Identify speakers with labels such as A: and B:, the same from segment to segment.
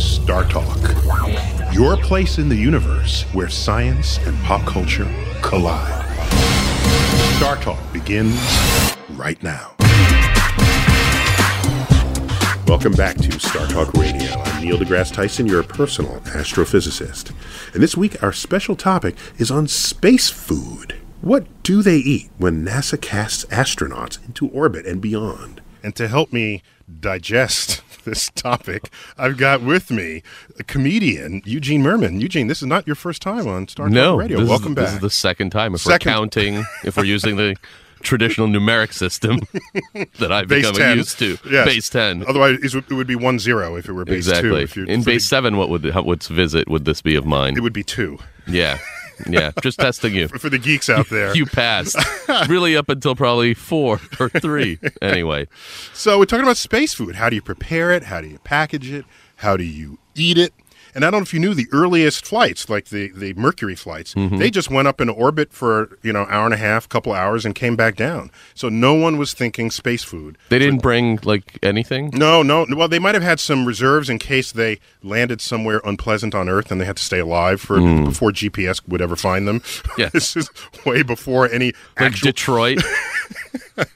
A: Star Talk, your place in the universe where science and pop culture collide. Star Talk begins right now. Welcome back to Star Talk Radio. I'm Neil deGrasse Tyson, your personal astrophysicist. And this week, our special topic is on space food. What do they eat when NASA casts astronauts into orbit and beyond? And to help me digest this topic, I've got with me a comedian, Eugene Mirman. Eugene, this is not your first time on Star Talk
B: no,
A: Radio. Welcome
B: is,
A: back.
B: This is the second time. If
A: Second.
B: we're counting, if we're using the traditional numeric system that I've
A: Base
B: become
A: 10.
B: used to,
A: Yes.
B: base ten.
A: Otherwise, it would be one zero if it were base two.
B: exactly. In base seven, what would how, what's visit would this be of mine?
A: it would be two.
B: yeah, yeah. Just testing you.
A: For the geeks out there.
B: You passed. really, up until probably four or three. Anyway,
A: So we're talking about space food. How do you prepare it? How do you package it? How do you eat it? And I don't know if you knew the earliest flights, like the, the Mercury flights,
B: Mm-hmm.
A: they just went up into orbit for, you know, hour and a half, couple hours and came back down. So no one was thinking space food.
B: they didn't bring like anything.
A: No, no. Well, they might have had some reserves in case they landed somewhere unpleasant on Earth and they had to stay alive for before GPS would ever find them.
B: Mm. Yeah.
A: this is way before any
B: Like
A: actual
B: Detroit.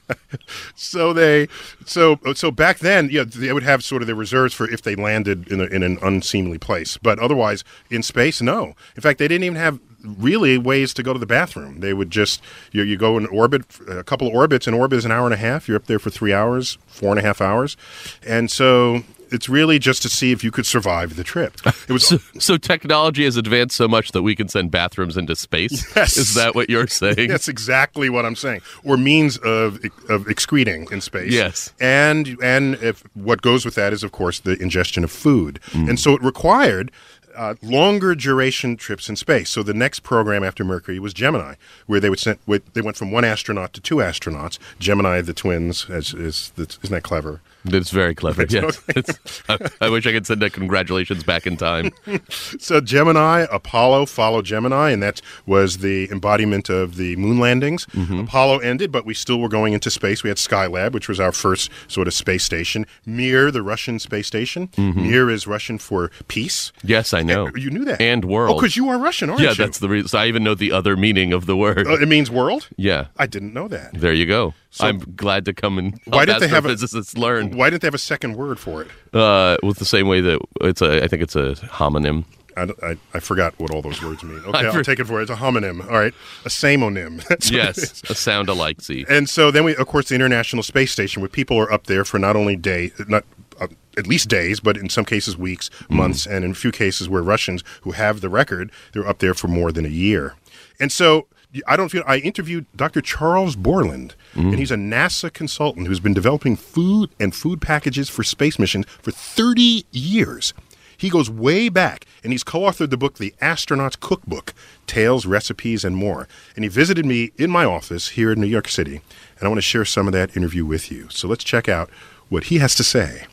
A: So they, so so back then, yeah, they would have sort of their reserves for if they landed in, a, in an unseemly place. But otherwise, in space, no. In fact, they didn't even have really ways to go to the bathroom. They would just you, you go in orbit, a couple of orbits. An orbit is an hour and a half. You're up there for three hours, four and a half hours, and so it's really just to see if you could survive the trip. It was
B: So, so technology has advanced so much that we can send bathrooms into space.
A: Yes.
B: Is that what you're saying?
A: That's exactly what I'm saying. Or means of of excreting in space.
B: Yes.
A: And and if what goes with that is of course the ingestion of food.
B: Mm.
A: And so it required uh, longer duration trips in space. So the next program after Mercury was Gemini, where they would send they went from one astronaut to two astronauts. Gemini, the twins, as is that's, isn't that clever?
B: It's very clever.
A: It's
B: Yes.
A: okay.
B: I, I wish I could send a congratulations back in time.
A: So Gemini, Apollo followed Gemini, and that was the embodiment of the moon landings. Apollo ended, but we still were going into space. We had Skylab, which was our first sort of space station. Mir, the Russian space station. Mir is Russian for peace.
B: Yes, I know.
A: You knew that.
B: And world.
A: Oh, because you are Russian, aren't
B: yeah,
A: you?
B: Yeah, that's the reason. So I even know the other meaning of the word.
A: Uh, it means world.
B: yeah.
A: I didn't know that.
B: There you go.
A: So-
B: I'm glad to come and
A: Why didn't they have a-
B: learn
A: Why didn't they have a second word for it?
B: uh, with the same way that it's a. I think it's a homonym.
A: I, I, I forgot what all those words mean. Okay, I'll take it for it. It's a homonym. All right, a samonym. That's.
B: Yes, a sound alike. See,
A: And so then we, of course, the International Space Station, where people are up there for not only day, not uh, at least days, but in some cases weeks, months, and in a few cases where Russians who have the record, they're up there for more than a year. And so I don't feel I interviewed Dr. Charles Bourland, and mm-hmm. he's a NASA consultant who's been developing food and food packages for space missions for 30 years. He goes way back, and he's co authored the book, The Astronaut's Cookbook Tales, Recipes, and More. And he visited me in my office here in New York City, and I want to share some of that interview with you. So let's check out what he has to say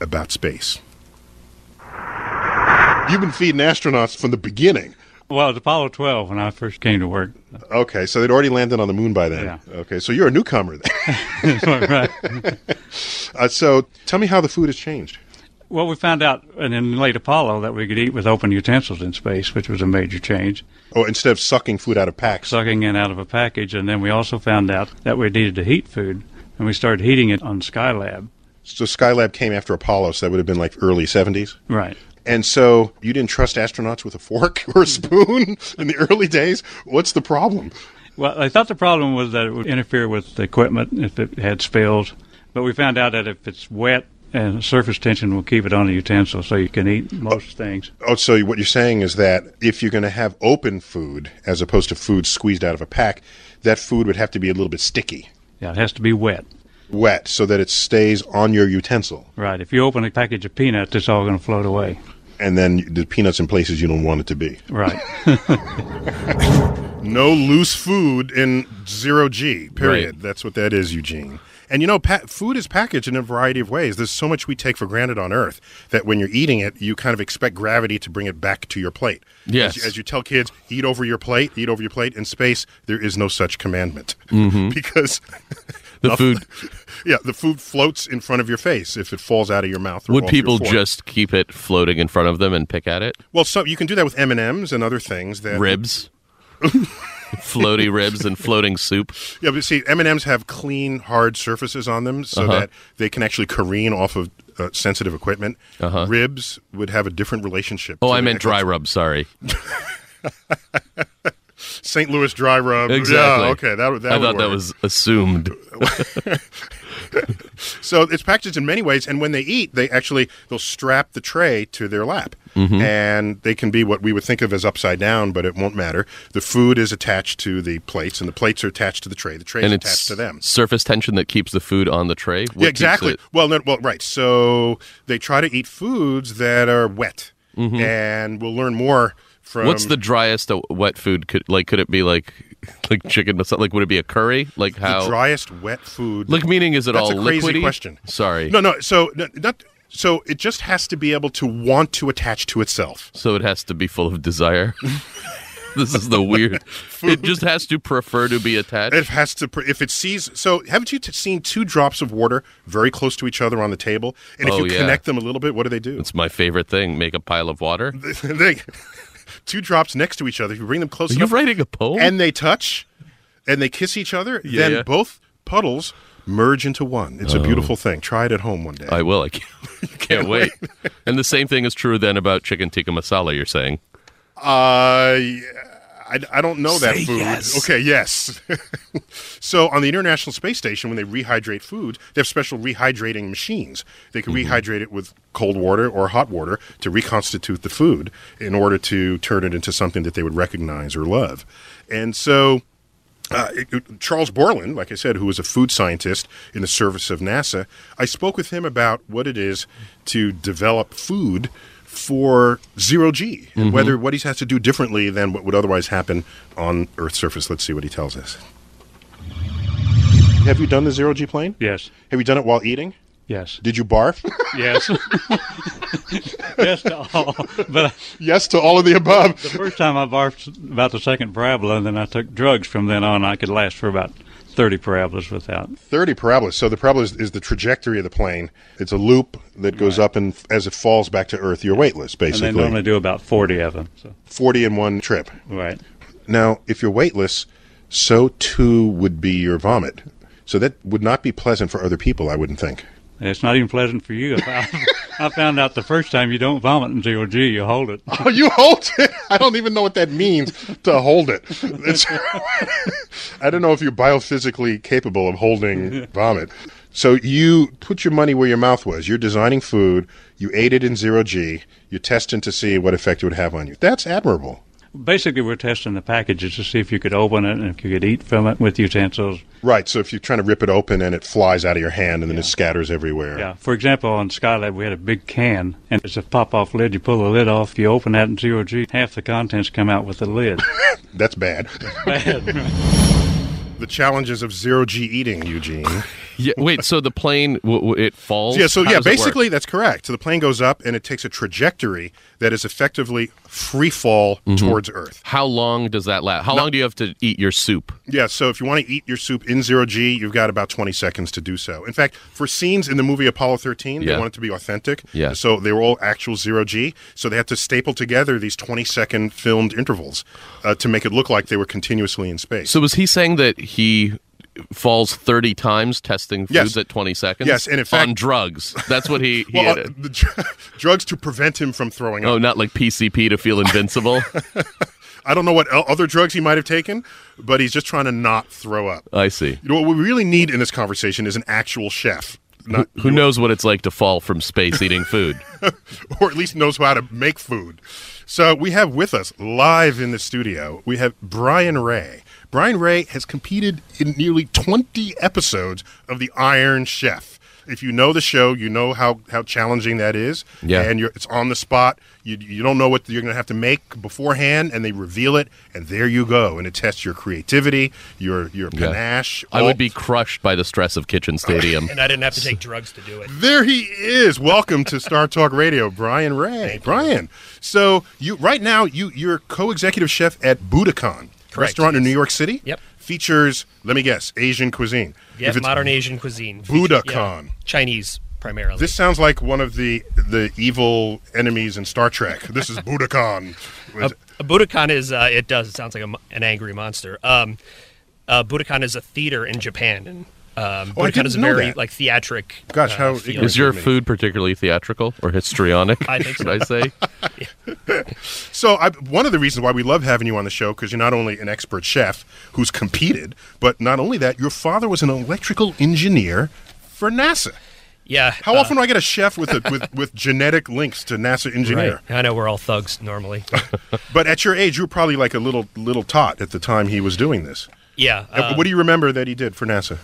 A: about space. You've been feeding astronauts from the beginning.
C: Well, it was Apollo 12 when I first came to work.
A: Okay, so they'd already landed on the moon by then.
C: Yeah.
A: Okay, so you're a newcomer then.
C: right.
A: uh, so tell me how the food has changed.
C: Well, we found out in late Apollo that we could eat with open utensils in space, which was a major change,
A: Oh, instead of sucking food out of packs.
C: sucking in out of a package. And then we also found out that we needed to heat food, and we started heating it on Skylab.
A: So Skylab came after Apollo, so that would have been like early 70s.
C: Right.
A: And so you didn't trust astronauts with a fork or a spoon in the early days? What's the problem?
C: Well, I thought the problem was that it would interfere with the equipment if it had spills, but we found out that if it's wet and surface tension will keep it on the utensil so you can eat most things.
A: Oh, so what you're saying is that if you're going to have open food as opposed to food squeezed out of a pack, that food would have to be a little bit sticky,
C: Yeah, it has to be wet.
A: Wet, so that it stays on your utensil.
C: Right. If you open a package of peanuts, it's all going to float away.
A: And then the peanuts in places you don't want it to be.
C: Right.
A: No loose food in zero G, period.
B: Right.
A: That's what that is, Eugene. And you know, pa- food is packaged in a variety of ways. There's so much we take for granted on Earth that when you're eating it, you kind of expect gravity to bring it back to your plate.
B: Yes.
A: As, as you tell kids, eat over your plate, eat over your plate. In space, there is no such commandment mm-hmm. because
B: The food.
A: yeah, the food floats in front of your face if it falls out of your mouth. Or
B: Would people just keep it floating in front of them and pick at it?
A: Well, so you can do that with M and M's and other things that
B: Ribs, floaty ribs and floating soup.
A: Yeah, but see, M and M's have clean, hard surfaces on them, so
B: Uh-huh.
A: that they can actually careen off of uh, sensitive equipment.
B: Uh-huh.
A: Ribs would have a different relationship.
B: Oh, I meant dry rub. Sorry.
A: St. Louis dry rub.
B: Exactly.
A: Yeah, okay, that that
B: I thought that was assumed.
A: So it's packaged in many ways, and when they eat, they actually they'll strap the tray to their lap,
B: Mm-hmm.
A: and they can be what we would think of as upside down, but it won't matter. The food is attached to the plates, and the plates are attached to the tray. The tray is
B: and
A: attached to them.
B: surface tension that keeps the food on the tray. What
A: Yeah, exactly.
B: it-
A: Well, no, well, right. So they try to eat foods that are wet, and we'll learn more from.
B: What's the driest wet food? Could like could it be like like chicken masala? Like would it be a curry? Like
A: the
B: how?
A: driest wet food?
B: like meaning is it
A: That's
B: all
A: a crazy
B: liquidy?
A: question.
B: Sorry.
A: No, no. So no, not. So it just has to be able to want to attach to itself.
B: So it has to be full of desire. this is the weird. it just has to prefer to be attached.
A: It has to. pr- If it sees. So haven't you t- seen two drops of water very close to each other on the table? And if
B: Oh,
A: you
B: yeah.
A: connect them a little bit, what do they do?
B: it's my favorite thing. Make a pile of water.
A: they, two drops next to each other. If you bring them close
B: Are you writing a poem?
A: and they touch and they kiss each other,
B: Yeah,
A: then
B: yeah.
A: both puddles merge into one. It's a beautiful thing. Try it at home one day.
B: I will. I can't, can't wait. and the same thing is true then about chicken tikka masala. You're saying
A: uh, yeah, I, I don't know that
B: Say
A: food.
B: yes.
A: Okay, yes. so on the International Space Station, when they rehydrate food, they have special rehydrating machines. They can
B: Mm-hmm.
A: rehydrate it with cold water or hot water to reconstitute the food in order to turn it into something that they would recognize or love. And so uh, it- it- Charles Bourland, like I said, who was a food scientist in the service of NASA, I spoke with him about what it is to develop food for zero G and mm-hmm. whether what he has to do differently than what would otherwise happen on Earth's surface. Let's see what he tells us. Have you done the zero G plane?
C: yes.
A: Have you done it while eating?
C: Yes.
A: Did you barf?
C: Yes. yes to all. But
A: yes to all of the above.
C: the first time I barfed about the second parabola, and then I took drugs from then on. I could last for about 30 parabolas without.
A: 30 parabolas. So the parabola is, is the trajectory of the plane. It's a loop that goes up, and as it falls back to Earth, you're weightless, basically.
C: And they normally do about 40 of them. So,
A: 40 in one trip.
C: right.
A: Now, if you're weightless, so too would be your vomit. So that would not be pleasant for other people, I wouldn't think.
C: It's not even pleasant for you. I, found out the first time you don't vomit in zero G, you hold it.
A: Oh, you hold it? I don't even know what that means to hold it. I don't know if you're biophysically capable of holding vomit. So you put your money where your mouth was. You're designing food. You ate it in zero G. You're testing to see what effect it would have on you. That's admirable.
C: Basically, we're testing the packages to see if you could open it and if you could eat from it with utensils.
A: Right. So if you're trying to rip it open and it flies out of your hand and then it scatters everywhere.
C: Yeah. For example, on Skylab, we had a big can, and it's a pop-off lid. You pull the lid off, you open that in zero G, half the contents come out with the lid.
A: That's bad.
C: Bad.
A: the challenges of zero G eating, Eugene.
B: Yeah, wait. So the plane w- w- it falls.
A: Yeah, so
B: How
A: yeah,
B: does it work?
A: basically that's correct. So the plane goes up and it takes a trajectory that is effectively free fall
B: Mm-hmm.
A: towards Earth.
B: How long does that last? How long do you have to eat your soup?
A: Yeah, so if you want to eat your soup in zero G, you've got about 20 seconds to do so. In fact, for scenes in the movie Apollo 13, they
B: Yeah.
A: want it to be authentic.
B: Yeah.
A: So they were all actual zero G. So they had to staple together these 20 second filmed intervals uh, to make it look like they were continuously in space.
B: So was he saying that he falls 30 times testing foods
A: Yes.
B: at 20 seconds?
A: Yes, and in fact-
B: on drugs. That's what he, he
A: well,
B: had.
A: uh, dr- drugs to prevent him from throwing
B: Oh,
A: up.
B: Oh, not like PCP to feel invincible.
A: I don't know what el- other drugs he might have taken, but he's just trying to not throw up.
B: I see.
A: You know what we really need in this conversation is an actual chef, not,
B: Who knows what it's like to fall from space eating food?
A: or at least knows how to make food. So we have with us live in the studio, we have Brian Ray. Brian Ray has competed in nearly 20 episodes of The Iron Chef. If you know the show, you know how, how challenging that is.
B: Yeah.
A: And you're, it's on the spot. You, you don't know what you're going to have to make beforehand, and they reveal it, and there you go. And it tests your creativity, your, your
B: Yeah.
A: panache.
B: I would be crushed by the stress of Kitchen Stadium.
D: and I didn't have to take drugs to do it.
A: There he is. Welcome to Star Talk Radio, Brian Ray. Brian. So you right now you you're co-executive chef at Budokan restaurant in. New York City.
D: Yep.
A: Features, let me guess, Asian cuisine.
D: Yeah, modern Asian cuisine.
A: Budokan.
D: Yeah, Chinese primarily.
A: This sounds like one of the the evil enemies in Star Trek. This is Budokan.
D: a, a Budokan is uh, it does it sounds like a, an angry monster. Um, uh, Budokan is a theater in Japan, and um,
A: Oh, I
D: Budokan is a very
A: that.
D: like theatric.
A: Gosh,
D: uh,
A: how
D: feel.
A: ignorant.
B: Is your food particularly theatrical or histrionic?
D: I think
B: should
D: so.
B: I say?
A: So I, one of the reasons why we love having you on the show because you're not only an expert chef who's competed, but not only that, your father was an electrical engineer for NASA.
D: Yeah.
A: How
D: uh,
A: often do I get a chef with a, with with genetic links to NASA engineer?
D: Right. I know we're all thugs normally.
A: But at your age, you were probably like a little little tot at the time he was doing this.
D: yeah.
A: Uh,
D: uh,
A: what do you remember that he did for NASA?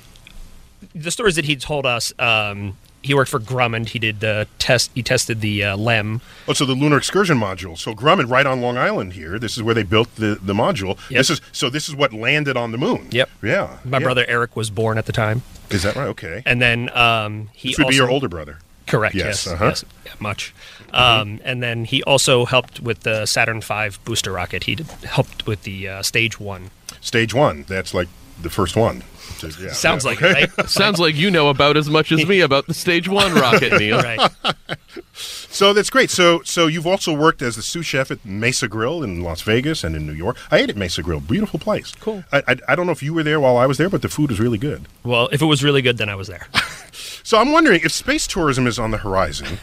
D: The stories that he told us. Um, he worked for Grumman. He did the test. He tested the uh, LEM.
A: Oh, so the lunar excursion module. So Grumman, right on Long Island here. This is where they built the, the module.
D: Yep.
A: This is so. This is what landed on the moon.
D: Yep.
A: Yeah.
D: My
A: yeah.
D: brother Eric was born at the time,
A: Is that right? Okay.
D: and then um, he
A: this would
D: also,
A: be your older brother.
D: Correct.
A: Yes,
D: Yes.
A: uh-huh.
D: Yes. Yeah, much. Um, and then he also helped with the Saturn V booster rocket. He did, helped with the uh, stage one.
A: Stage one. That's like the first one. So, yeah,
D: Sounds
A: yeah,
D: like
A: okay.
D: it, right?
B: Sounds like you know about as much as me about the stage one rocket, Neil.
D: right.
A: So that's great. So so you've also worked as the sous chef at Mesa Grill in Las Vegas and in New York. I ate at Mesa Grill. Beautiful place.
D: Cool.
A: I, I, I don't know if you were there while I was there, but the food was really good.
D: Well, if it was really good, then I was there.
A: So I'm wondering if space tourism is on the horizon,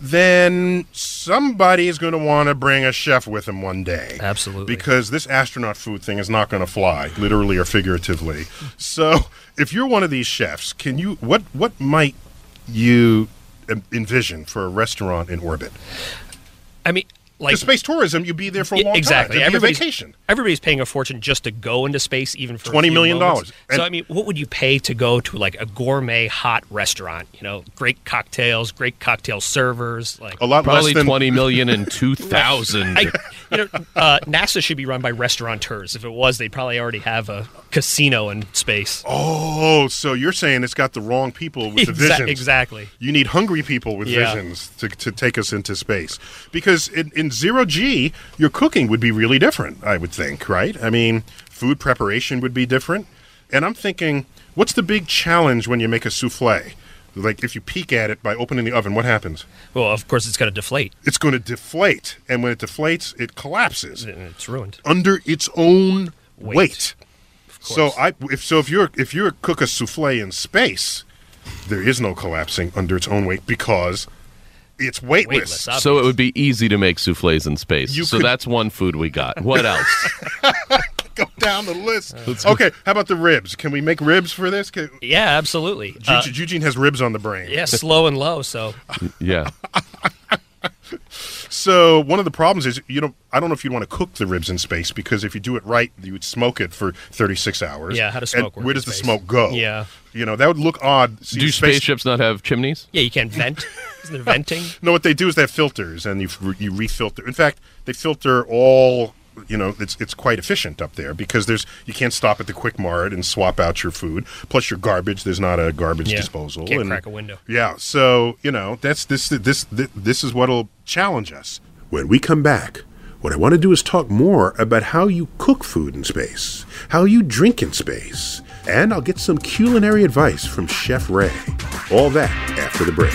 A: then somebody is going to want to bring a chef with them one day.
D: Absolutely.
A: Because this astronaut food thing is not going to fly, literally or figuratively. So if you're one of these chefs, can you what what might you envision for a restaurant in orbit?
D: I mean, like
A: Because space tourism, you'd be there for a long
D: exactly.
A: time. It'd be
D: Everybody's, paying a fortune just to go into space, even for a
A: $20
D: few
A: million
D: moments.
A: And-
D: So I mean, what would you pay to go to like a gourmet hot restaurant? You know, great cocktails, great cocktail servers, like.
A: A lot
B: Probably
A: less than
B: twenty million in two thousand.
D: You know, uh, NASA should be run by restaurateurs. If it was, they'd probably already have a casino in space.
A: Oh, so you're saying it's got the wrong people with the
D: Exa-
A: visions.
D: exactly.
A: You need hungry people with
D: Yeah.
A: visions to, to take us into space. Because in, in zero G, your cooking would be really different, I would think, right? I mean, food preparation would be different. And I'm thinking, what's the big challenge when you make a souffle? Like, if you peek at it by opening the oven, what happens?
D: Well, of course, it's going to deflate.
A: It's going to deflate. And when it deflates, it collapses
D: It's ruined.
A: under its own weight.
D: Weight.
A: So I if so if you're if you cook a souffle in space, there is no collapsing under its own weight because it's weightless.
D: Weightless.
B: So it would be easy to make souffles in space.
A: You
B: so
A: could-
B: that's one food we got. What else?
A: Go down the list. okay, how about the ribs? Can we make ribs for this? Can,
D: Yeah, absolutely. Uh,
A: Eugene, Eugene has ribs on the brain.
D: yeah, slow and low. So
B: yeah.
A: So one of the problems is you know I don't know if you'd want to cook the ribs in space because if you do it right, you would smoke it for 36 hours.
D: Yeah, how does
A: And
D: smoke work
A: Where
D: in
A: does the
D: space?
A: smoke go?
D: Yeah.
A: You know that would look odd. See,
B: Do
A: space-
B: spaceships not have chimneys?
D: Yeah, you can't vent. Isn't there venting?
A: No, what they do is they have filters, and you you refilter. In fact, they filter all. You know, it's it's quite efficient up there because there's you can't stop at the quick mart and swap out your food. Plus your garbage, there's not a garbage
D: Yeah,
A: disposal.
D: can't
A: and-
D: crack a window.
A: Yeah, so you know that's this this this, this is what'll challenge us. When we come back, what I want to do is talk more about how you cook food in space, how you drink in space, and I'll get some culinary advice from Chef Ray. All that after the break.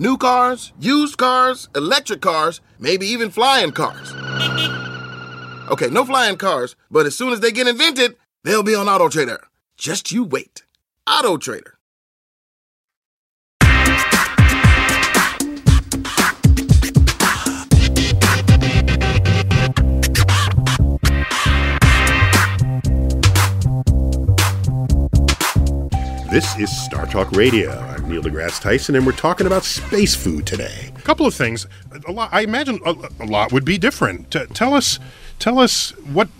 E: New cars, used cars, electric cars, maybe even flying cars. Okay, no flying cars, but as soon as they get invented, they'll be on AutoTrader. Just you wait. AutoTrader.
A: This is Star Talk Radio. I'm Neil deGrasse Tyson, and we're talking about space food today. A couple of things. A lot. I imagine a, a lot would be different. T- tell us, tell us what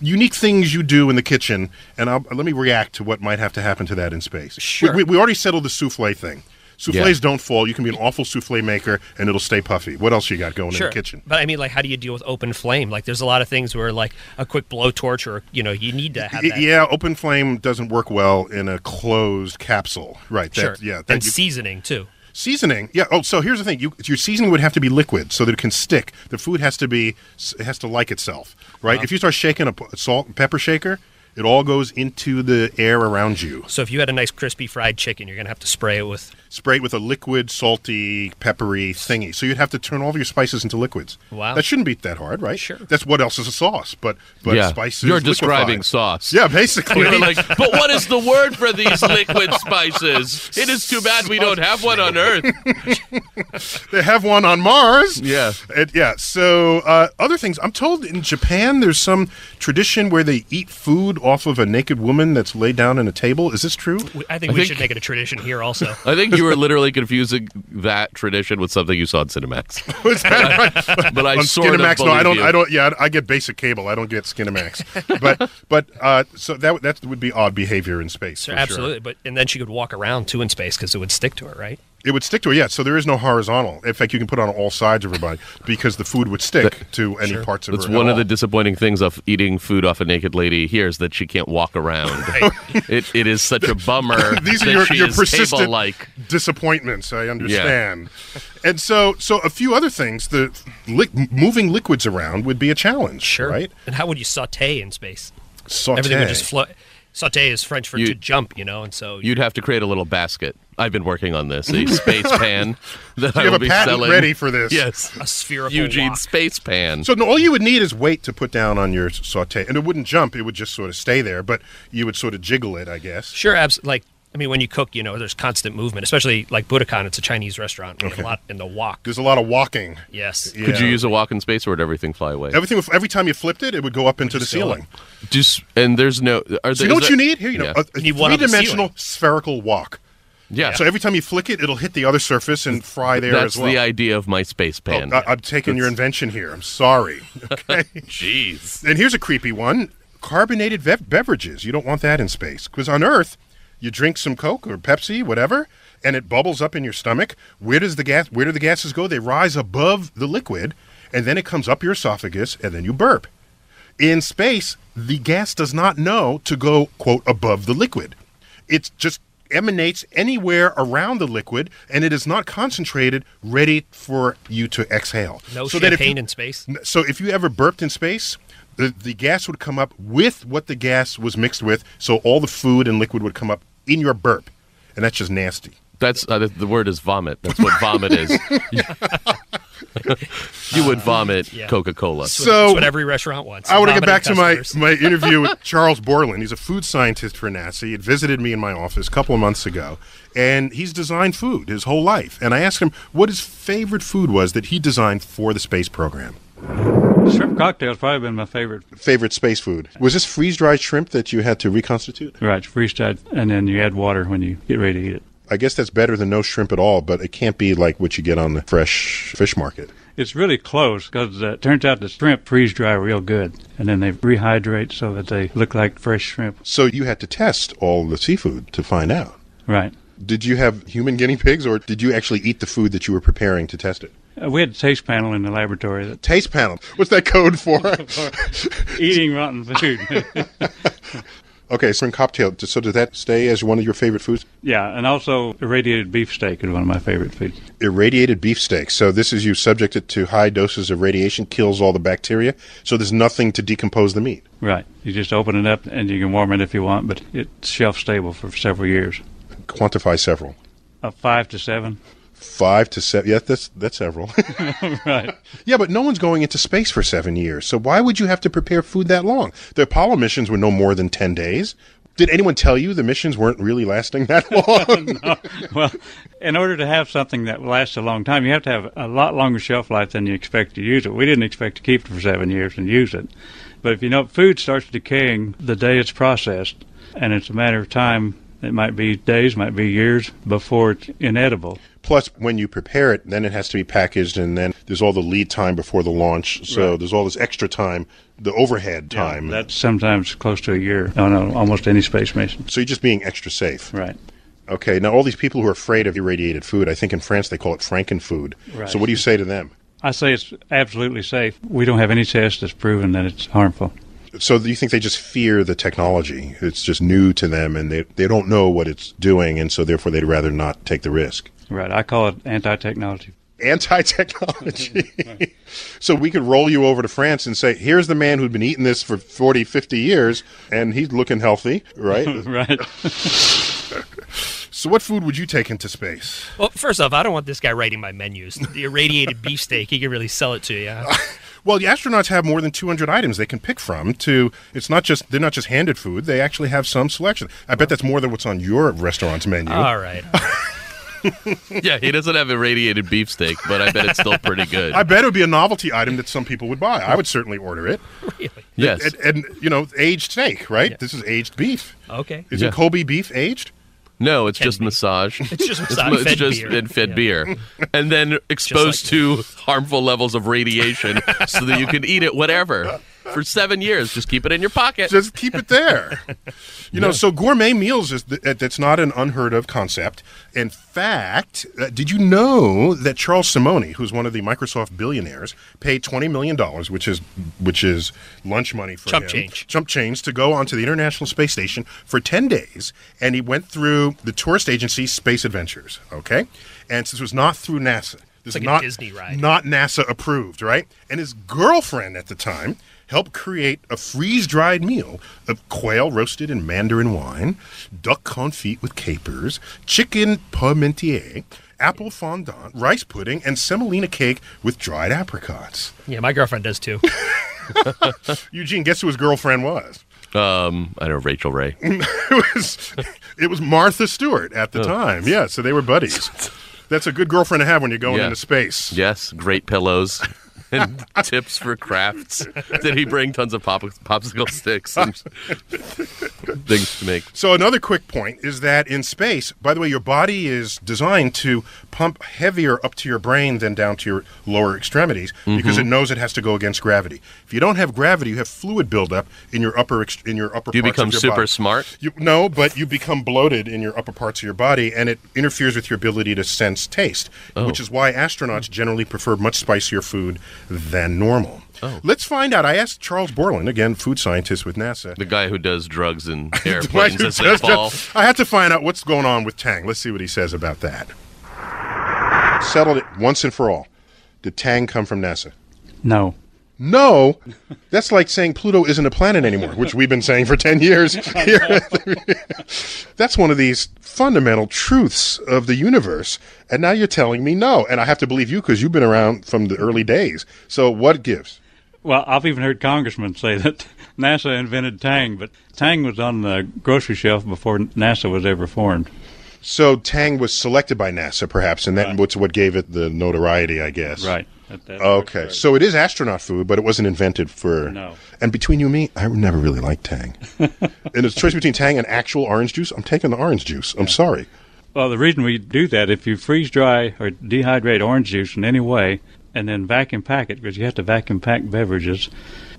A: unique things you do in the kitchen, and I'll, let me react to what might have to happen to that in space.
D: Sure.
A: We, we, we already settled the souffle thing. Souffles
B: Yeah.
A: don't fall. You can be an awful souffle maker, and it'll stay puffy. What else you got going
D: Sure.
A: in the kitchen?
D: But I mean, like, how do you deal with open flame? Like, there's a lot of things where, like, a quick blowtorch or, you know, you need to have that.
A: Yeah, open flame doesn't work well in a closed capsule. Right. that-
D: Sure.
A: yeah. that
D: and
A: you-
D: seasoning, too.
A: Seasoning, yeah. Oh, so here's the thing: you, your seasoning would have to be liquid so that it can stick. The food has to be, it has to like itself, right? Uh-huh. If you start shaking a salt and pepper shaker, it all goes into the air around you.
D: So if you had a nice crispy fried chicken, you're going to have to spray it with.
A: Spray it with a liquid, salty, peppery thingy. So you'd have to turn all of your spices into liquids.
D: Wow.
A: that shouldn't be that hard, right?
D: Sure.
A: That's what else is a sauce, but but
B: yeah,
A: spices.
B: you're
A: liquefied.
B: describing sauce.
A: Yeah, basically.
B: You're like, but what is the word for these liquid spices? It is too bad we don't have one on Earth.
A: they have one on Mars.
B: Yeah.
A: And, yeah. So uh, other things. I'm told in Japan there's some tradition where they eat food off of a naked woman that's laid down on a table. Is this true?
D: I think
B: I
D: we
B: think-
D: should make it a tradition here also.
B: I think you were literally confusing that tradition with something you saw in Cinemax.
A: Is that?
B: But I
A: on
B: sort of
A: no, I don't.
B: you.
A: I don't. Yeah, I get basic cable. I don't get Skinamax. but but uh, so that that would be odd behavior in space.
D: So
A: for
D: absolutely. But And then she could walk around, too, in space because it would stick to her, right?
A: It would stick to it, yeah. So there is no horizontal. In fact, you can put it on all sides of her body because the food would stick to any parts of
B: That's
A: her. at
B: one of
A: all.
B: the disappointing things of eating food off a naked lady here is that she can't walk around. it, it is such a bummer
A: These are
B: that
A: your,
B: she
A: your
B: is
A: persistent
B: table-like.
A: disappointments. I understand. Yeah. And so, so a few other things. The li- moving liquids around would be a challenge,
D: Sure.
A: right?
D: And how would you saute in space?
A: Saute.
D: Everything would just float. Saute is French for
B: You-
D: to jump, you know, and so
B: You'd have to create a little basket. I've been working on this, a space pan that
A: you
B: I will be
A: patent
B: selling.
A: ready for this.
B: Yes,
D: a spherical
B: Eugene
D: wok.
B: space pan.
A: So no, all you would need is weight to put down on your saute, and it wouldn't jump. It would just sort of stay there, but you would sort of jiggle it, I guess.
D: Sure, abs- like I mean, when you cook, you know, there's constant movement, especially like Budokan. It's a Chinese restaurant.
A: Okay.
D: a lot in the wok.
A: There's a lot of walking.
D: Yes.
A: Yeah.
B: Could you use a wok in space, or would everything fly away?
A: Everything every time you flipped it, it would go up into the
D: just go
A: ceiling.
B: Just and there's no. Are
A: So
B: there,
A: you know
B: is
A: what you need here? You know,
B: yeah.
A: a, a
D: You need one on the
A: three-dimensional spherical wok.
B: yeah.
A: So every time you flick it, it'll hit the other surface and fry there
B: That's
A: as well.
B: That's the idea of my space
A: Oh,
B: pan.
A: I, I'm taking your invention here. I'm sorry. Okay.
B: Jeez.
A: and here's a creepy one: carbonated bev- beverages. You don't want that in space because on Earth, you drink some Coke or Pepsi, whatever, and it bubbles up in your stomach. Where does the gas? Where do the gases go? They rise above the liquid, and then it comes up your esophagus, and then you burp. In space, the gas does not know to go quote above the liquid. It just emanates anywhere around the liquid, and it is not concentrated, ready for you to exhale.
D: No
A: So
D: champagne
A: you-
D: in space.
A: So if you ever burped in space, the, the gas would come up with what the gas was mixed with, so all the food and liquid would come up in your burp, and that's just nasty.
B: That's uh, the- the word is vomit. That's what vomit is. you would vomit
D: Yeah.
B: Coca Cola.
A: So-
D: that's what every restaurant wants.
A: I want to get
D: Vomiting
A: back to my, my interview with Charles Bourland. He's a food scientist for NASA. He had visited me in my office a couple of months ago, and he's designed food his whole life. And I asked him what his favorite food was that he designed for the space program.
C: Shrimp cocktail's probably been my favorite.
A: Favorite space food was this freeze dried shrimp that you had to reconstitute.
C: Right, freeze dried, and then you add water when you get ready to eat it.
A: I guess that's better than no shrimp at all, but it can't be like what you get on the fresh fish market.
C: It's really close because uh, it turns out the shrimp freeze dry real good, and then they rehydrate so that they look like fresh shrimp.
A: So you had to test all the seafood to find out.
C: Right.
A: Did you have human guinea pigs, or did you actually eat the food that you were preparing to test it?
C: Uh, we had a taste panel in the laboratory that
A: Taste panel. What's that code for?
C: eating rotten food.
A: okay, so in cocktail. So did that stay as one of your favorite foods?
C: yeah, and also irradiated beef steak is one of my favorite foods.
A: Irradiated beefsteak. So this is you subject it to high doses of radiation, kills all the bacteria. So there's nothing to decompose the meat.
C: Right. You just open it up and you can warm it if you want, but it's shelf stable for several years.
A: Quantify several.
C: Uh, five to seven.
A: Five to seven. Yeah, that's that's several.
C: right.
A: yeah, but no one's going into space for seven years. So why would you have to prepare food that long? The Apollo missions were no more than ten days. Did anyone tell you the missions weren't really lasting that long?
C: Well, in order to have something that lasts a long time, you have to have a lot longer shelf life than you expect to use it. We didn't expect to keep it for seven years and use it. But if you know food starts decaying the day it's processed, and it's a matter of time, it might be days, might be years before it's inedible.
A: Plus, when you prepare it, then it has to be packaged, and then there's all the lead time before the launch. So
C: Right.
A: there's all this extra time, the overhead
C: Yeah,
A: time.
C: that's sometimes close to a year on almost any space mission.
A: so you're just being extra safe.
C: Right.
A: Okay. Now, all these people who are afraid of irradiated food, I think in France they call it frankenfood.
C: Right.
A: So what do you say to them?
C: I say it's absolutely safe. We don't have any test that's proven that it's harmful.
A: So do you think they just fear the technology? It's just new to them, and they they don't know what it's doing, and so therefore they'd rather not take the risk.
C: Right. I call it anti-technology.
A: Anti-technology. so we could roll you over to France and say, "Here's the man who'd been eating this for 40, 50 years, and he's looking healthy, right?"
C: right.
A: so what food would you take into space?
D: Well, first off, I don't want this guy writing my menus. The irradiated beefsteak, he can really sell it to you.
A: Well, the astronauts have more than 200 items they can pick from. To it's not just they're not just handed food; they actually have some selection. I bet that's more than what's on your restaurant's menu.
D: All right.
B: yeah, he doesn't have irradiated beefsteak, but I bet it's still pretty good.
A: I bet it would be a novelty item that some people would buy. I would certainly order it.
D: Really?
B: yes.
A: And, and you know, aged steak, right? This is aged beef.
D: Okay.
A: Is
B: Yeah.
A: it Kobe beef aged?
B: No, it's just
D: be.
B: massage.
D: It's just massage,
B: it's
D: fed
B: just
D: beer.
B: been fed
D: Yeah.
B: beer, and then exposed
D: like-
B: to harmful levels of radiation, so that you can eat it whatever. For seven years. Just keep it in your pocket.
A: Just keep it there. You know, so gourmet meals is th- that's not an unheard of concept. In fact, uh, did you know that Charles Simonyi, who's one of the Microsoft billionaires, paid twenty million dollars, which is which is lunch money for
D: Chump
A: him,
D: change.
A: chump change, to go onto the International Space Station for ten days, and he went through the tourist agency Space Adventures. Okay, and this was not through NASA. This
D: like
A: is not
D: Disney ride.
A: not NASA approved, right? And his girlfriend at the time helped create a freeze dried meal of quail roasted in mandarin wine, duck confit with capers, chicken parmentier, apple fondant, rice pudding, and semolina cake with dried apricots.
D: Yeah, my girlfriend does too.
A: Eugene, guess who his girlfriend was?
B: Um, I don't know Rachael Ray.
A: it was it was Martha Stewart at the time. Yeah, so they were buddies. That's a good girlfriend to have when you're going
B: Yeah.
A: into space.
B: Yes, great pillows and tips for crafts. Did he bring tons of pop- popsicle sticks and things to make?
A: So another quick point is that in space, by the way, your body is designed to pump heavier up to your brain than down to your lower extremities because it mm-hmm. knows it has to go against gravity. If you don't have gravity, you have fluid buildup in your upper ex- in your upper.
B: Do you
A: parts
B: become
A: of your
B: super
A: body.
B: smart?
A: You, no, but you become bloated in your upper parts of your body, and it interferes with your ability to sense taste,
B: Oh.
A: which is why astronauts generally prefer much spicier food than normal.
B: Oh.
A: Let's find out. I asked Charles Bourland, again, food scientist with NASA.
B: The guy who does drugs in airplanes as they fall.
A: I had to find out what's going on with Tang. Let's see what he says about that. Settled it once and for all. Did Tang come from NASA?
C: No.
A: No, that's like saying Pluto isn't a planet anymore, which we've been saying for 10 years. that's one of these fundamental truths of the universe. And now you're telling me no. And I have to believe you because you've been around from the early days. So what gives?
C: Well, I've even heard congressmen say that NASA invented Tang, but Tang was on the grocery shelf before NASA was ever formed.
A: So Tang was selected by NASA, perhaps, and that what's what gave it the notoriety, I guess.
C: Right.
A: Okay, so it is astronaut food, but it wasn't invented for.
C: No.
A: And between you and me, I never really liked Tang. and it's a choice between Tang and actual orange juice. I'm taking the orange juice. I'm sorry.
C: Well, the reason we do that, if you freeze dry or dehydrate orange juice in any way, and then vacuum pack it, because you have to vacuum pack beverages,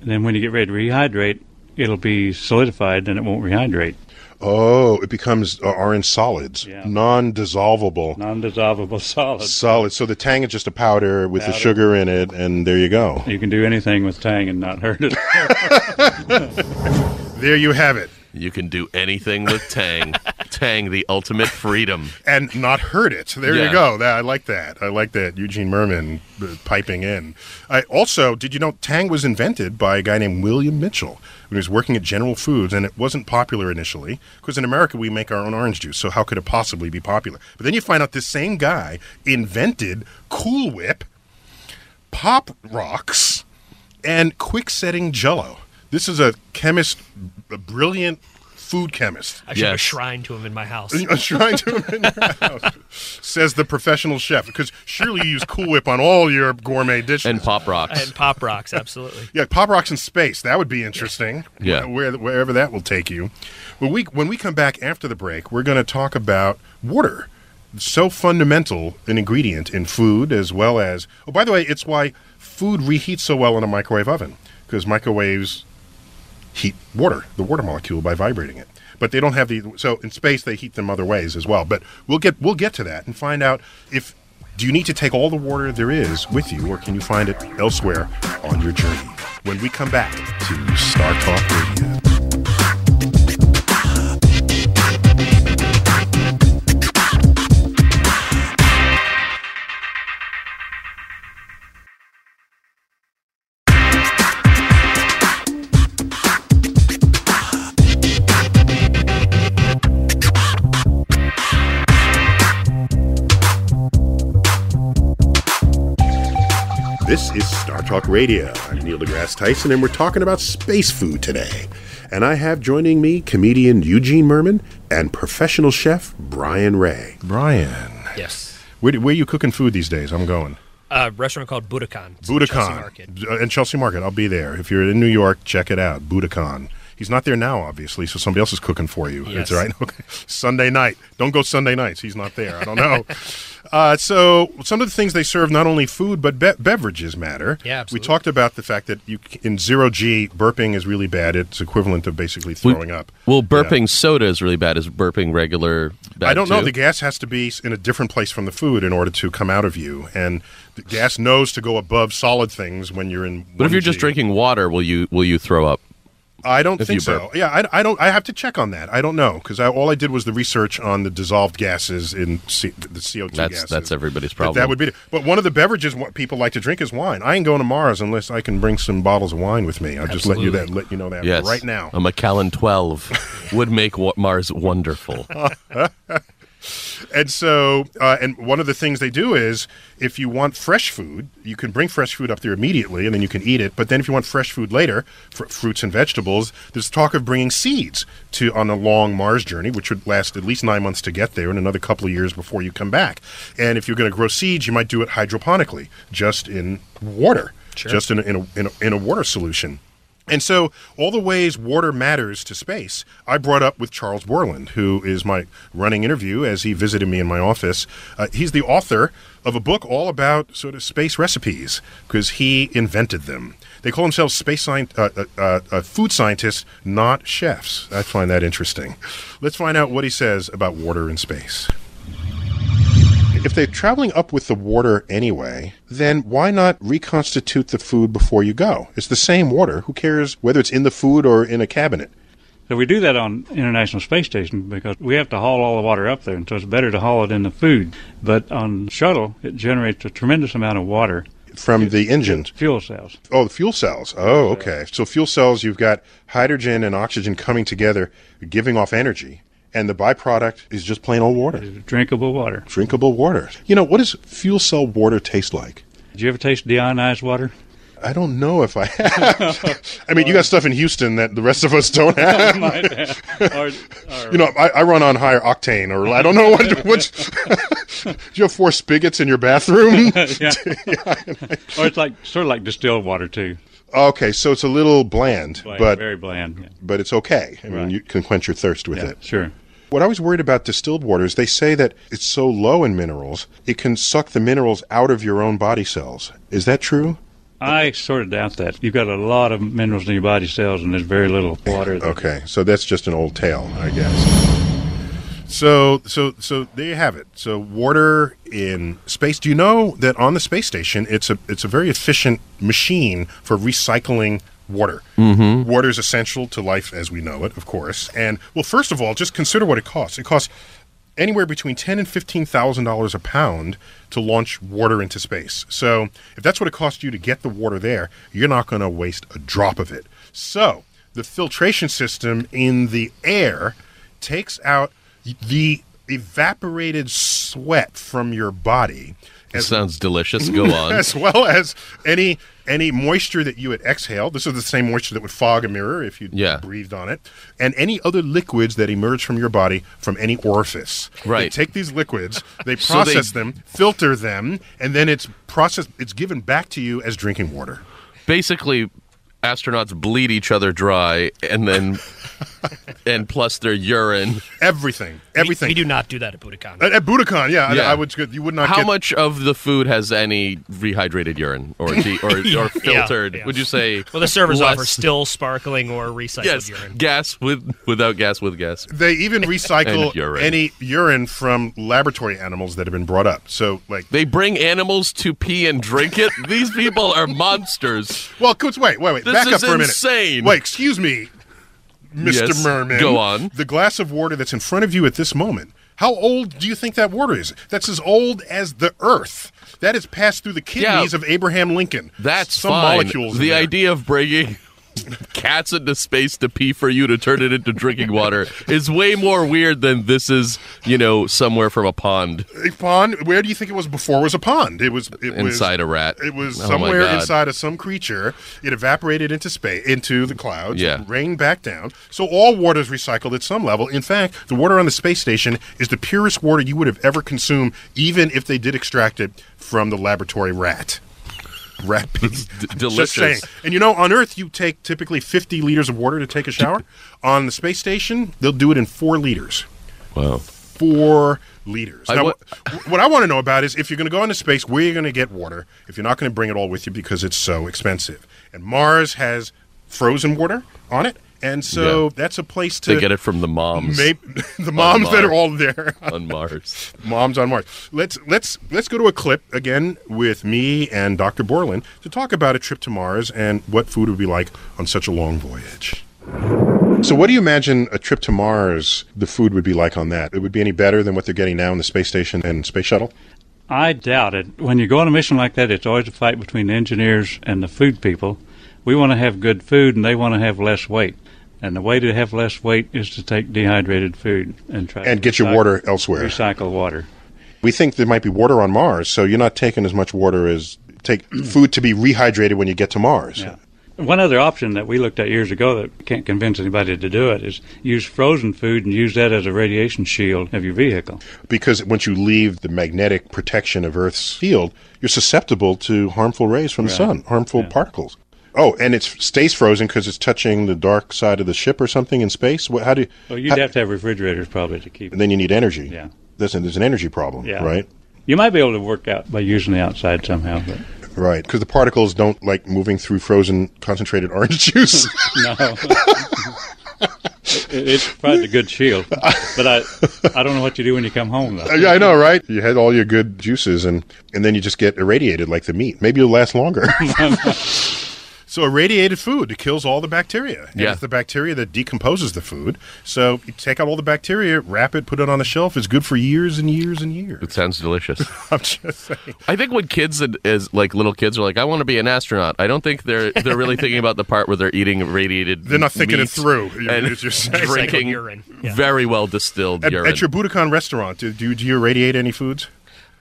C: and then when you get ready to rehydrate, it'll be solidified and it won't rehydrate.
A: Oh, it becomes uh, orange solids,
C: Yeah.
A: non-dissolvable
C: Non-dissolvable solids.
A: solids. So the Tang is just a powder with the sugar in it, and there you go.
C: You can do anything with Tang and not hurt it.
A: There you have it,
B: You can do anything with Tang. Tang, the ultimate freedom.
A: and not hurt it. There
B: Yeah.
A: you go. That, I like that. I like that. Eugene Mirman uh, piping in. I also did you know Tang was invented by a guy named William Mitchell when he was working at General Foods, and it wasn't popular initially because in America we make our own orange juice. So how could it possibly be popular? But then you find out this same guy invented Cool Whip, Pop Rocks, and quick setting Jello. This is a chemist, a brilliant food chemist.
D: I should have a shrine to him in my house.
A: A shrine to him in your house, says the professional chef. Because surely you use Cool Whip on all your gourmet dishes.
B: And Pop Rocks.
D: and pop rocks, absolutely.
A: yeah, Pop Rocks in space. That would be interesting.
B: Yeah.
A: Where, wherever that will take you. When we when we come back after the break, we're going to talk about water. So fundamental an ingredient in food as well as. Oh, by the way, it's why food reheats so well in a microwave oven because microwaves heat water, the water molecule, by vibrating it. But they don't have the so in space they heat them other ways as well. But we'll get we'll get to that and find out if do you need to take all the water there is with you, or can you find it elsewhere on your journey? When we come back to Star Talk Radio. This is Star Talk Radio. I'm Neil deGrasse Tyson, and we're talking about space food today. And I have joining me comedian Eugene Mirman and professional chef Brian Ray. Brian,
D: Yes.
A: where, where are you cooking food these days? I'm going.
D: A restaurant called Budokan. It's in Chelsea
A: Budokan.
D: Market.
A: Uh, In Chelsea Market. I'll be there. If you're in New York, check it out. Budokan. He's not there now, obviously, so somebody else is cooking for you.
D: Yes.
A: It's right. Okay. Sunday night. Don't go Sunday nights. He's not there. I don't know. uh, so some of the things they serve, not only food but be- beverages, matter.
D: Yeah,
A: We talked about the fact that you in zero G burping is really bad. It's equivalent of basically throwing up.
B: Well, burping soda is really bad. Is burping regular bad
A: I don't know. The gas has to be in a different place from the food in order to come out of you, and the gas knows to go above solid things when you're in.
B: but if you're just drinking water, will you will you throw up?
A: I don't think so. Yeah, I, I don't. I have to check on that. I don't know because all I did was the research on the dissolved gases in C, the CO two
B: That's
A: gases.
B: that's everybody's
A: But
B: problem.
A: that would be. But one of the beverages what people like to drink is wine. I ain't going to Mars unless I can bring some bottles of wine with me. I'll just let you that let you know that
B: yes,
A: right now.
B: A Macallan twelve would make Mars wonderful.
A: And so, uh, and one of the things they do is, if you want fresh food, you can bring fresh food up there immediately, and then you can eat it. But then, if you want fresh food later, fr- fruits and vegetables, there's talk of bringing seeds to on a long Mars journey, which would last at least nine months to get there, and another couple of years before you come back. And if you're going to grow seeds, you might do it hydroponically, just in water, just in a, in, a, in, a, in a water solution. And so, all the ways water matters to space, I brought up with Charles Bourland, who is my running interview as he visited me in my office. Uh, he's the author of a book all about sort of space recipes because he invented them. They call themselves space scient- uh, uh, uh, uh, food scientists, not chefs. I find that interesting. Let's find out what he says about water in space. If they're traveling up with the water anyway, then why not reconstitute the food before you go? It's the same water. Who cares whether it's in the food or in a cabinet?
C: So we do that on International Space Station because we have to haul all the water up there, and so it's better to haul it in the food. But on shuttle, it generates a tremendous amount of water,
A: From the engines.
C: fuel cells.
A: Oh, the fuel cells. Oh, okay. So fuel cells, you've got hydrogen and oxygen coming together, giving off energy, and the byproduct is just plain old water,
C: drinkable water.
A: drinkable water. You know, what does fuel cell water taste like?
C: Did you ever taste deionized water?
A: I don't know if I have. I mean, you got stuff in Houston that the rest of us don't have.
C: or, or
A: You know, I, I run on higher octane, or I don't know what. Which, do you have four spigots in your bathroom?
C: yeah. or it's like sort of like distilled water too.
A: okay, so it's a little bland,
C: Bland,
A: but
C: very bland. Yeah,
A: but it's okay. I mean,
C: Right.
A: you can quench your thirst with
C: Yeah,
A: it.
C: sure.
A: What I was worried about distilled water is they say that it's so low in minerals, it can suck the minerals out of your own body cells. Is that true?
C: I sort of doubt that. You've got a lot of minerals in your body cells, and there's very little water. that-
A: Okay, so that's just an old tale, I guess. So, so, so there you have it. So, water in space. Do you know that on the space station, it's a it's a very efficient machine for recycling water. Mm-hmm. Water is essential to life as we know it, of course. And well, first of all, just consider what it costs. It costs anywhere between ten and fifteen thousand dollars a pound to launch water into space. So, if that's what it costs you to get the water there, you're not going to waste a drop of it. So, the filtration system in the air takes out the evaporated sweat from your body
B: That sounds delicious. Go on.
A: as well as any any moisture that you would exhale. This is the same moisture that would fog a mirror if you
B: Yeah.
A: breathed on it, and any other liquids that emerge from your body from any orifice.
B: Right.
A: They take these liquids, they
B: So they-
A: process them, filter them, and then it's processed. It's given back to you as drinking water.
B: Basically, astronauts bleed each other dry, and then and plus their urine.
A: Everything, everything.
D: We, do not do that at Buddakan.
A: At, at Buddakan, yeah, I-
B: Yeah.
A: I, would. You would not.
B: How
A: get,
B: much of the food has any rehydrated urine or de- or, or filtered?
D: yeah.
B: Would you say?
D: well, the servers
B: less-
D: offer still sparkling or recycled
B: yes,
D: urine.
B: gas with without gas with gas.
A: They even recycle
B: urine.
A: any urine from laboratory animals that have been brought up. So, like,
B: They bring animals to pee and drink it. These people are monsters.
A: well, Coach, wait, wait, wait.
B: This
A: Back
B: is
A: up for a minute.
B: insane.
A: Wait, excuse me, Mr.
B: Yes,
A: Mirman.
B: go on.
A: The glass of water that's in front of you at this moment. How old do you think that water is? That's as old as the Earth. That has passed through the kidneys of Abraham Lincoln.
B: That's
A: some
B: fine.
A: molecules.
B: The idea of bringing cats into space to pee for you to turn it into drinking water is way more weird than this is, you know, somewhere from a pond
A: A pond. Where do you think it was before? It was a pond. It was it was,
B: inside a rat.
A: It was
B: Oh
A: somewhere inside of some creature. It evaporated into space, into the clouds.
B: Yeah.
A: rained back down. So all water is recycled at some level. In fact, the water on the space station is the purest water you would have ever consumed, even if they did extract it from the laboratory rat. Pee.
B: d-
A: Just
B: delicious.
A: saying. And you know, on Earth, you take typically 50 liters of water to take a shower. on the space station, they'll do it in four liters.
B: Wow.
A: Four liters.
B: I
A: now,
B: wa-
A: what I want to know about is if you're going to go into space, where are you going to get water if you're not going to bring it all with you because it's so expensive? And Mars has frozen water on it. And so
B: Yeah.
A: that's a place to
B: They get it from the moms
A: Maybe the moms that are all there.
B: on Mars.
A: Moms on Mars. Let's let's let's go to a clip again with me and Dr. Bourland to talk about a trip to Mars and what food would be like on such a long voyage. So, what do you imagine a trip to Mars, the food would be like on that? It would be any better than what they're getting now in the space station and space shuttle?
C: I doubt it. When you go on a mission like that, it's always a fight between the engineers and the food people. We want to have good food, and they want to have less weight. And the way to have less weight is to take dehydrated food and try
A: And
C: to
A: get your water elsewhere.
C: Recycle water.
A: We think there might be water on Mars, so you're not taking as much water as take food to be rehydrated when you get to Mars.
C: Yeah. One other option that we looked at years ago that can't convince anybody to do it is use frozen food and use that as a radiation shield of your vehicle.
A: Because once you leave the magnetic protection of Earth's field, you're susceptible to harmful rays from the sun, harmful particles. Oh, and it stays frozen because it's touching the dark side of the ship or something in space. What, how do you?
C: Well, you'd
A: how-
C: have to have refrigerators probably to keep it.
A: and then you need energy.
C: Yeah.
A: There's, there's an energy problem,
C: Yeah.
A: right?
C: You might be able to work out by using the outside somehow, but
A: Right, because the particles don't like moving through frozen concentrated orange juice.
C: no. It- it's probably a good shield, but I I don't know what you do when you come home though.
A: yeah, I know, right? You had all your good juices, and and then you just get irradiated like the meat. Maybe you'll last longer. So irradiated food it kills all the bacteria. And
B: Yeah.
A: it's the bacteria that decomposes the food. So you take out all the bacteria, wrap it, put it on a shelf. It's good for years and years and years.
B: It sounds delicious.
A: I'm just saying.
B: I think when kids and- as like little kids are like, I want to be an astronaut. I don't think they're they're really thinking about the part where they're eating radiated.
A: They're not thinking it through, you-
B: and
A: it's just saying.
B: drinking
D: urine. Yeah.
B: very well distilled
A: At,
B: urine.
A: at your Buddakan restaurant, do, do, do you irradiate any foods?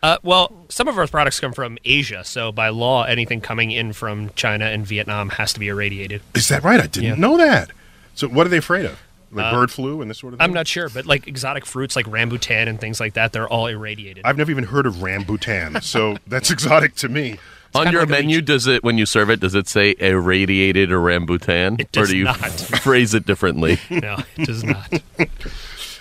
D: Uh, well, some of our products come from Asia, so by law, anything coming in from China and Vietnam has to be irradiated.
A: Is that right? I didn't
D: Yeah.
A: know that. So what are they afraid of? Like bird flu and this sort of thing?
D: I'm not sure, but like exotic fruits like rambutan and things like that, they're all irradiated.
A: I've never even heard of rambutan, so that's exotic to me.
B: On your
D: like
B: menu,
D: leech.
B: does it when you serve it? Does it say irradiated orangutan,
D: It
B: or do you
D: not.
B: phrase it differently?
D: no, it does not.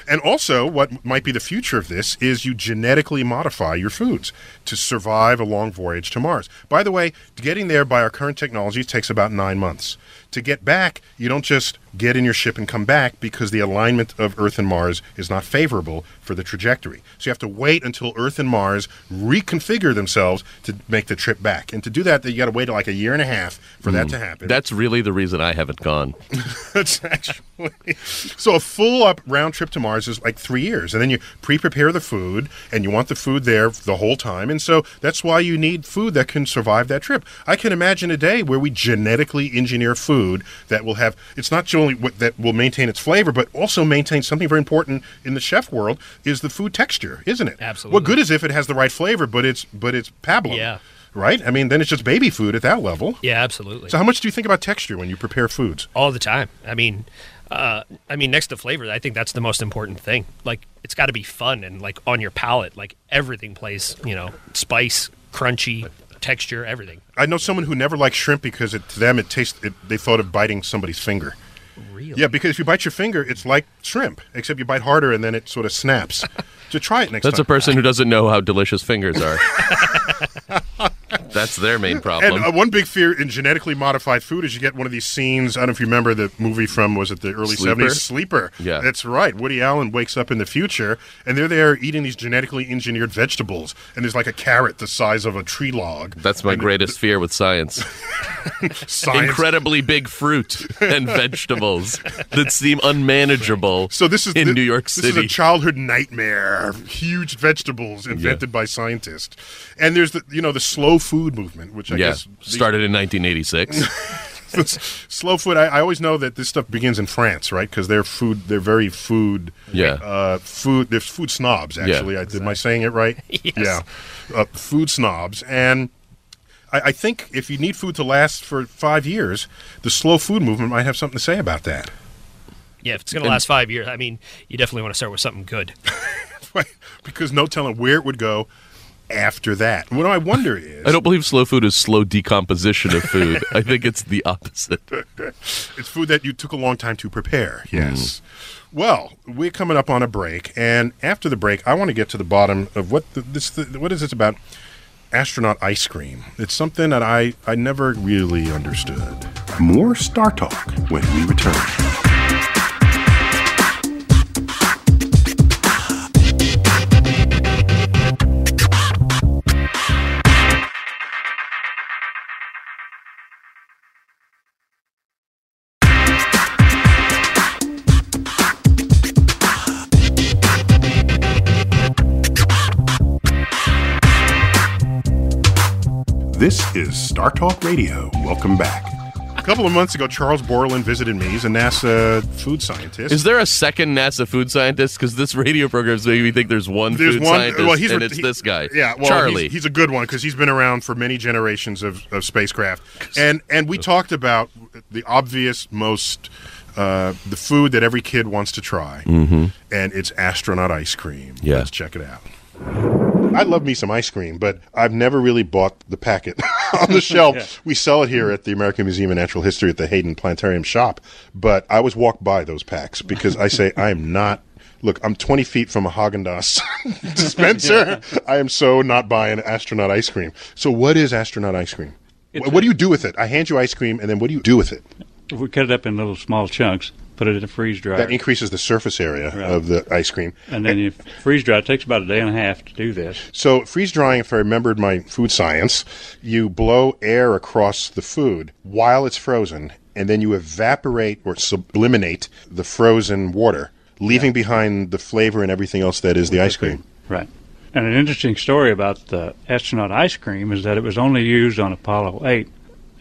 A: And also, what might be the future of this is you genetically modify your foods to survive a long voyage to Mars. By the way, getting there by our current technology takes about nine months. To get back, you don't just get in your ship and come back because the alignment of Earth and Mars is not favorable for the trajectory. So you have to wait until Earth and Mars reconfigure themselves to make the trip back. And to do that, you got to wait like a year and a half for that hmm. to happen.
B: That's really the reason I haven't gone.
A: That's actually so a full up round trip to Mars is like three years, and then you pre-prepare the food, and you want the food there the whole time, and so that's why you need food that can survive that trip. I can imagine a day where we genetically engineer food that will have it's not only what, that will maintain its flavor, but also maintain something very important in the chef world is the food texture, isn't it?
D: Absolutely.
A: What good is if it has the right flavor, but it's but it's pablum?
D: Yeah.
A: Right. I mean, then it's just baby food at that level.
D: Yeah, absolutely.
A: So, how much do you think about texture when you prepare foods?
D: all the time. I mean, uh, I mean, next to flavor, I think that's the most important thing. Like, it's got to be fun and like on your palate. Like everything plays, you know, spice, crunchy, texture, everything.
A: I know someone who never liked shrimp because it, to them it tastes. It, they thought of biting somebody's finger.
D: Really?
A: Yeah, because if you bite your finger, it's like shrimp, except you bite harder and then it sort of snaps. so try it next time.
B: That's a person who doesn't know how delicious fingers are. That's their main problem.
A: and uh, one big fear in genetically modified food is you get one of these scenes. I don't know if you remember the movie from was it the early seventies? Sleeper.
B: Yeah.
A: that's right. Woody Allen wakes up in the future, and they're there eating these genetically engineered vegetables, and there's like a carrot the size of a tree log.
B: That's my
A: And
B: greatest fear with science.
A: science.
B: Incredibly big fruit and vegetables that seem unmanageable
A: So this is
B: in
A: thi-
B: New York
A: This is a
B: City.
A: childhood nightmare. Huge vegetables invented by scientists, and there's the you know the slow food movement, which I
B: yeah,
A: guess these-
B: started in 1986.
A: slow food. I, I always know that this stuff begins in France, right? Because they're food. They're very food.
B: Yeah.
A: Uh, food. They're food snobs. Actually, I, am I saying it right?
D: Yes.
A: Yeah. Uh, food snobs, and I, I think if you need food to last for five years, the slow food movement might have something to say about that.
D: Yeah, if it's going to last five years, I mean, you definitely want to start with something good.
A: Right. Because no telling where it would go after that. What I wonder is
B: I don't believe slow food is slow decomposition of food. I think it's the opposite.
A: it's food that you took a long time to prepare. Yes. Mm. Well, we're coming up on a break, and after the break, I want to get to the bottom of what the, this. The, what is this about? Astronaut ice cream. It's something that I I never really understood. More Star Talk when we return. This is Star Talk Radio. Welcome back. A couple of months ago, Charles Bourland visited me. He's a NASA food scientist.
B: Is there a second NASA food scientist? Because this radio program is making me think there's one
A: There's
B: food
A: one-
B: scientist,
A: well, he's
B: and
A: re-
B: it's
A: he-
B: this guy.
A: Yeah, well,
B: Charlie.
A: He's, he's a good one because he's been around for many generations of, of spacecraft, and and we talked about the obvious, most uh, the food that every kid wants to try, mm-hmm. and it's astronaut ice cream.
B: Yeah.
A: let's check it out. I love me some ice cream, but I've never really bought the packet on the shelf. We sell it here at the American Museum of Natural History at the Hayden Planetarium shop, but I always walk by those packs because I say I am not. Look, I'm 20 feet from a Haagen Dazs dispenser. I am so not buying astronaut ice cream. So, what is astronaut ice cream?
C: It's
A: What, what
C: a-
A: do you do with it? I hand you ice cream, and then what do you do with it?
C: We cut it up in little small chunks, put it in a freeze dryer,
A: That increases the surface area
C: Right.
A: of the ice cream.
C: and then you freeze dry. It takes about a day and a half to do this.
A: So, freeze drying, if I remembered my food science, you blow air across the food while it's frozen, and then you evaporate or subliminate the frozen water, leaving behind the flavor and everything else that is the ice cream.
C: Right. And an interesting story about the astronaut ice cream is that it was only used on Apollo 8,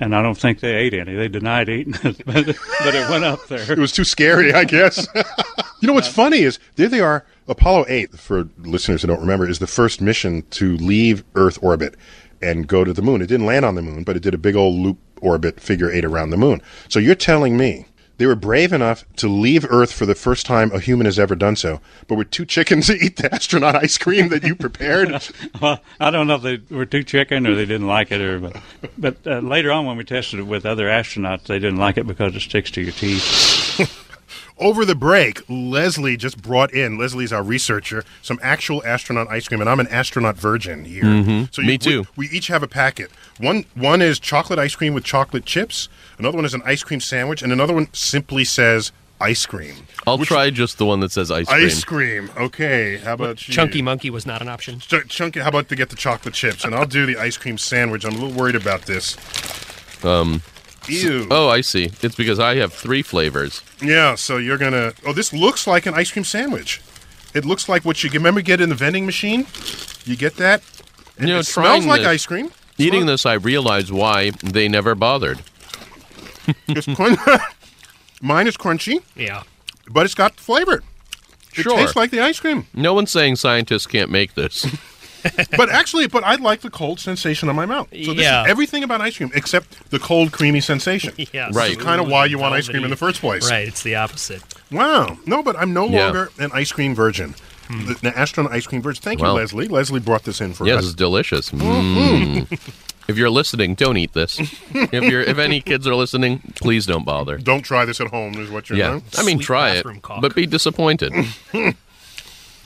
C: and I don't think they ate any. They denied eating it, but, but it went up there.
A: It was too scary, I guess. you know what's funny is there they are. Apollo 8, for listeners who don't remember, is the first mission to leave Earth orbit and go to the moon. It didn't land on the moon, but it did a big old loop orbit figure eight around the moon. So you're telling me they were brave enough to leave Earth for the first time a human has ever done so, but were too chicken to eat the astronaut ice cream that you prepared?
C: Well, I don't know if they were too chicken or they didn't like it, or but, but uh, later on when we tested it with other astronauts, they didn't like it because it sticks to your teeth.
A: Over the break, Leslie just brought in, Leslie's our researcher, some actual astronaut ice cream, and I'm an astronaut virgin here. So
B: Mm-hmm. Me too.
A: We, we each have a packet. One one is chocolate ice cream with chocolate chips, another one is an ice cream sandwich, and another one simply says ice cream.
B: I'll
A: Which-
B: try just the one that says ice cream.
A: Ice cream. Okay. How about you?
D: Chunky Monkey was not an option.
A: Ch- chunky. How about to get the chocolate chips, and I'll do the ice cream sandwich. I'm a little worried about this.
B: Um,
A: Ew.
B: oh, I see. It's because I have three flavors.
A: Yeah, so you're gonna. Oh, this looks like an ice cream sandwich. It looks like what you remember get in the vending machine. You get that. And
B: You know,
A: it smells like
B: this-
A: ice cream.
B: Eating this, I realize why they never bothered.
A: It's crun- Mine is crunchy,
D: Yeah.
A: but it's got flavor. Sure. It
B: Sure.
A: tastes like the ice cream.
B: No one's saying scientists can't make this.
A: But actually, but I like the cold sensation on my mouth. So this
D: Yeah.
A: is everything about ice cream except the cold, creamy sensation.
D: Yeah.
B: Right.
A: This is kind of why you want ice cream in the first place.
D: Right. It's the opposite.
A: Wow. No, but I'm no
B: Yeah.
A: longer an ice cream virgin. The, the astronaut ice cream virgin. Thank you, Leslie. Leslie brought this in for
B: yes,
A: us.
B: it's delicious. Mm. if you're listening, don't eat this. if you're, if any kids are listening, please don't bother.
A: Don't try this at home, is what you're
B: Yeah,
A: doing.
B: I mean,
D: Sweet
B: try it,
D: cock.
B: but be disappointed.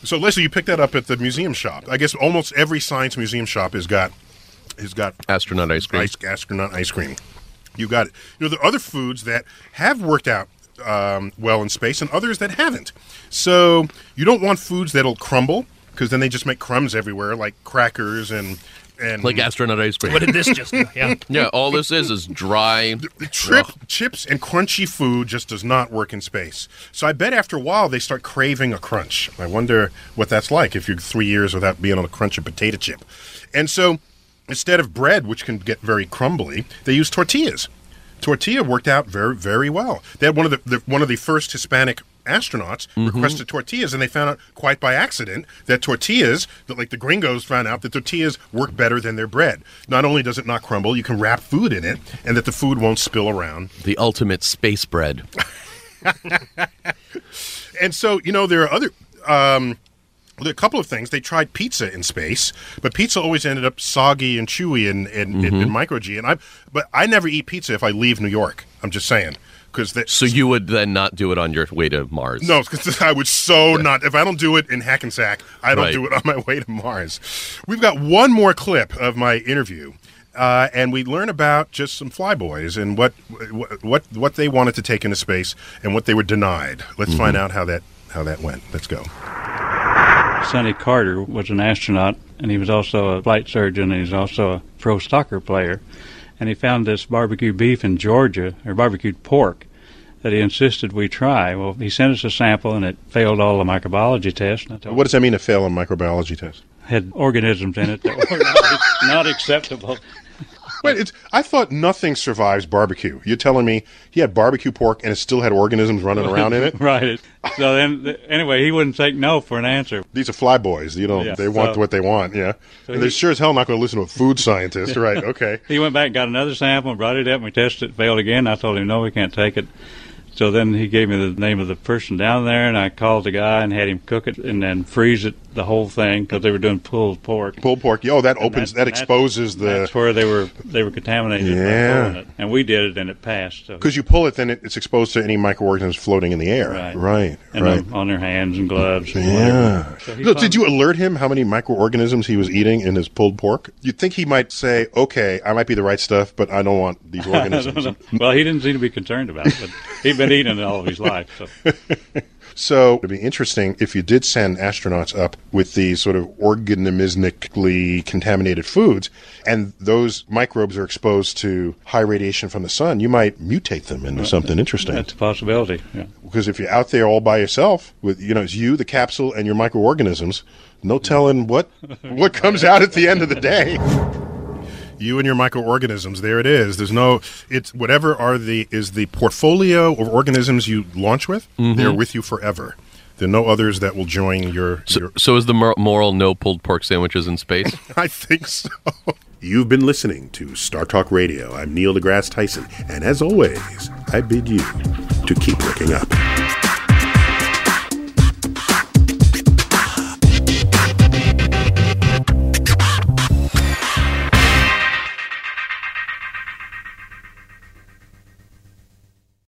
A: So, Leslie, you picked that up at the museum shop. I guess almost every science museum shop has got has got
B: Astronaut ice cream.
A: ice astronaut ice cream. You got it. You know, there are other foods that have worked out um, well in space, and others that haven't. So, you don't want foods that'll crumble because then they just make crumbs everywhere, like crackers and and
B: Like astronaut ice cream.
D: What did this just do? Yeah.
B: yeah, all this is is dry.
A: Trip, chips, and crunchy food just does not work in space. So I bet after a while they start craving a crunch. I wonder what that's like if you're three years without being on a crunch of potato chip. And so instead of bread, which can get very crumbly, they use tortillas. Tortilla worked out very, very well. They had one of the, the one of the first Hispanic astronauts requested tortillas, and they found out quite by accident that tortillas, that like the gringos found out that tortillas work better than their bread. Not only does it not crumble, you can wrap food in it, and that the food won't spill around.
B: The ultimate space bread.
A: And so, you know, there are other. Um, a couple of things. They tried pizza in space, but pizza always ended up soggy and chewy in, in, in, in micro G. And I, but I never eat pizza if I leave New York. I'm just saying because
B: So you would then not do it on your way to Mars?
A: no, because I would so not. If I don't do it in Hackensack, I don't
B: Right.
A: do it on my way to Mars. We've got one more clip of my interview, uh, and we learn about just some flyboys and what what what what they wanted to take into space and what they were denied. Let's find out how that how that went. Let's go.
C: Sonny Carter was an astronaut, and he was also a flight surgeon, and he's also a pro soccer player. And he found this barbecue beef in Georgia, or barbecued pork, that he insisted we try. Well, he sent us a sample, and it failed all the microbiology tests.
A: What does that mean to fail a microbiology test?
C: had organisms in it that were not, not acceptable.
A: Wait, it's, I thought nothing survives barbecue. You're telling me he had barbecue pork and it still had organisms running around in it?
C: right. So then, anyway, he wouldn't take no for an answer.
A: These are flyboys. You know,
C: Yeah,
A: they want
C: so-
A: what they want. Yeah,
C: So
A: and they're
C: he-
A: sure as hell not going to listen to a food scientist. right? Okay.
C: He went back and got another sample and brought it up, and we tested it, failed again. I told him, no, we can't take it. So then he gave me the name of the person down there, and I called the guy and had him cook it and then freeze it, the whole thing, because they were doing pulled pork.
A: Pulled pork. Oh, that opens. That,
C: that's-
A: exposes the.
C: That's where they were they were contaminated
A: Yeah.
C: it, and we did it, and it passed. So.
A: Because you pull it, then it, it's exposed to any microorganisms floating in the air.
C: Right.
A: Right.
C: and
A: right.
C: on, on their hands and gloves. And
A: Yeah.
C: So he
A: Look, did you alert him how many microorganisms he was eating in his pulled pork? You'd think he might say, "Okay, I might be the right stuff, but I don't want these
C: I don't
A: organisms."
C: well, he didn't seem to be concerned about it, but he'd been eating it all of his life. So.
A: So it'd be interesting if you did send astronauts up with these sort of organismically contaminated foods, and those microbes are exposed to high radiation from the sun. You might mutate them into something interesting.
C: That's a possibility. Yeah.
A: Because if you're out there all by yourself with you know it's you, the capsule, and your microorganisms, no telling what what comes out at the end of the day. You and your microorganisms, there it is. There's no it's whatever are the is the portfolio of organisms you launch with, mm-hmm. they're with you forever. There are no others that will join your, your
B: So, so is the mor- moral no pulled pork sandwiches in space?
A: I think so. You've been listening to Star Talk Radio. I'm Neil deGrasse Tyson, and as always, I bid you to keep looking up.